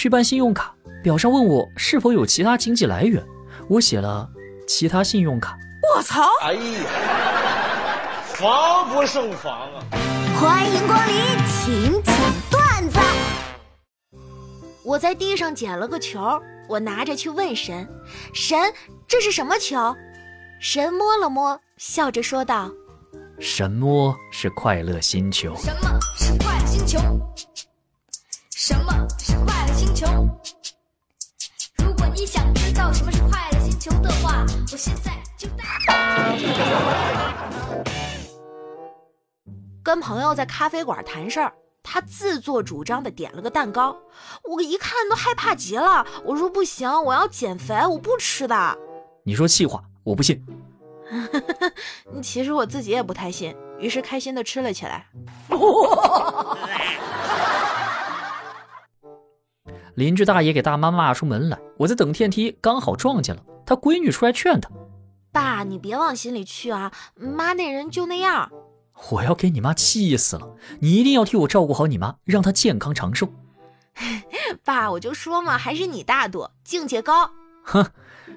去办信用卡，表上问我是否有其他经济来源，我写了其他信用卡。我操！哎呀，防不胜防啊！欢迎光临请讲段子。我在地上捡了个球，我拿着去问神：“神，这是什么球？”神摸了摸，笑着说道：“神摸是快乐星球？什么是快乐星球？什么球？如果你想知道什么是快乐星球的话，我现在就带。”跟朋友在咖啡馆谈事儿，他自作主张的点了个蛋糕，我一看都害怕极了。我说不行，我要减肥，我不吃的。你说气话，我不信。其实我自己也不太信，于是开心的吃了起来。邻居大爷给大妈骂出门来，我在等电梯，刚好撞见了他闺女出来劝他：“爸，你别往心里去啊，妈那人就那样。”我要给你妈气死了！你一定要替我照顾好你妈，让她健康长寿。爸，我就说嘛，还是你大度，境界高。哼，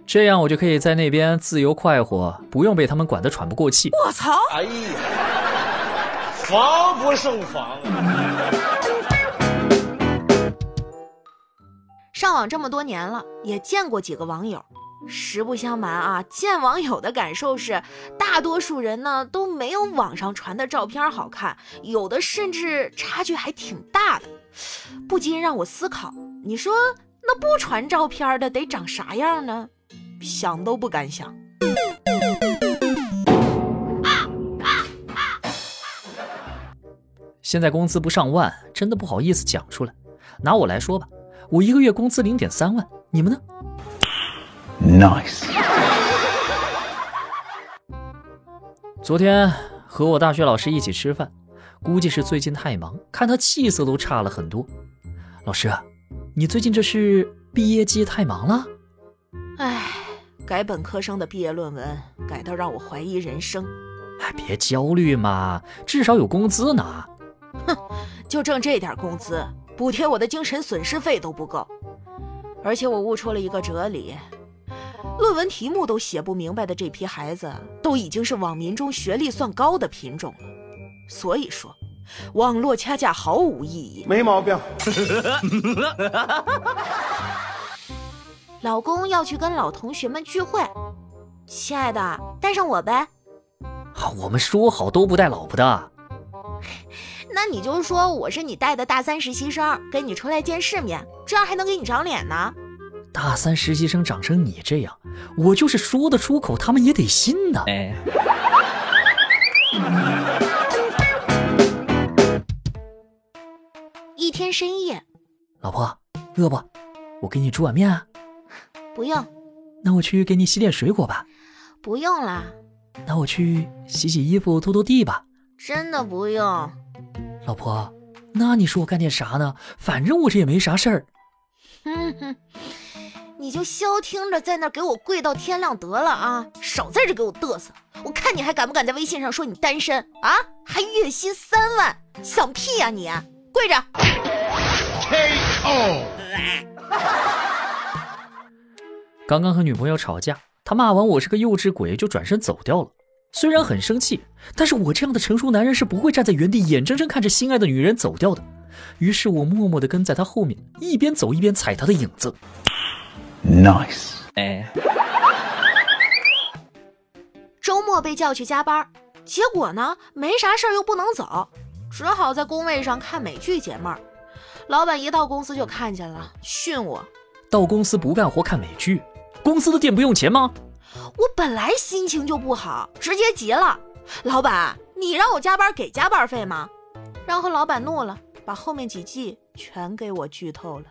这样我就可以在那边自由快活，不用被他们管得喘不过气。我操！哎呀，防不胜防啊！上网这么多年了，也见过几个网友。实不相瞒啊，见网友的感受是，大多数人呢都没有网上传的照片好看，有的甚至差距还挺大的，不禁让我思考：你说那不传照片的得长啥样呢？想都不敢想。现在工资不上万，真的不好意思讲出来。拿我来说吧，我一个月工资零点三万，你们呢？Nice。昨天和我大学老师一起吃饭，估计是最近太忙，看他气色都差了很多。老师，你最近这是毕业季太忙了？哎，改本科生的毕业论文，改到让我怀疑人生。哎，别焦虑嘛，至少有工资拿。哼，就挣这点工资，补贴我的精神损失费都不够。而且我悟出了一个哲理。论文题目都写不明白的这批孩子，都已经是网民中学历算高的品种了。所以说，网络掐架毫无意义。没毛病。老公要去跟老同学们聚会，亲爱的，带上我呗。我们说好都不带老婆的。那你就说我是你带的大三实习生，跟你出来见世面，这样还能给你长脸呢。大三实习生长成你这样，我就是说得出口，他们也得信呢。哎，一天深夜，老婆饿不？我给你煮碗面啊。不用。那我去给你洗点水果吧。不用啦。那我去洗洗衣服、拖拖地吧。真的不用。老婆，那你说我干点啥呢？反正我这也没啥事儿。哼哼。你就消停着在那给我跪到天亮得了啊！少在这给我嘚瑟，我看你还敢不敢在微信上说你单身啊？还月薪三万，想屁呀你！跪着。K.O. 刚刚和女朋友吵架，他骂完我是个幼稚鬼，就转身走掉了。虽然很生气，但是我这样的成熟男人是不会站在原地眼睁睁看着心爱的女人走掉的。于是我默默地跟在他后面，一边走一边踩他的影子。Nice，哎，周末被叫去加班，结果呢没啥事儿又不能走，只好在工位上看美剧解闷儿。老板一到公司就看见了，训我：到公司不干活看美剧，公司的店不用钱吗？我本来心情就不好，直接急了：老板，你让我加班给加班费吗？然后老板怒了，把后面几季全给我剧透了。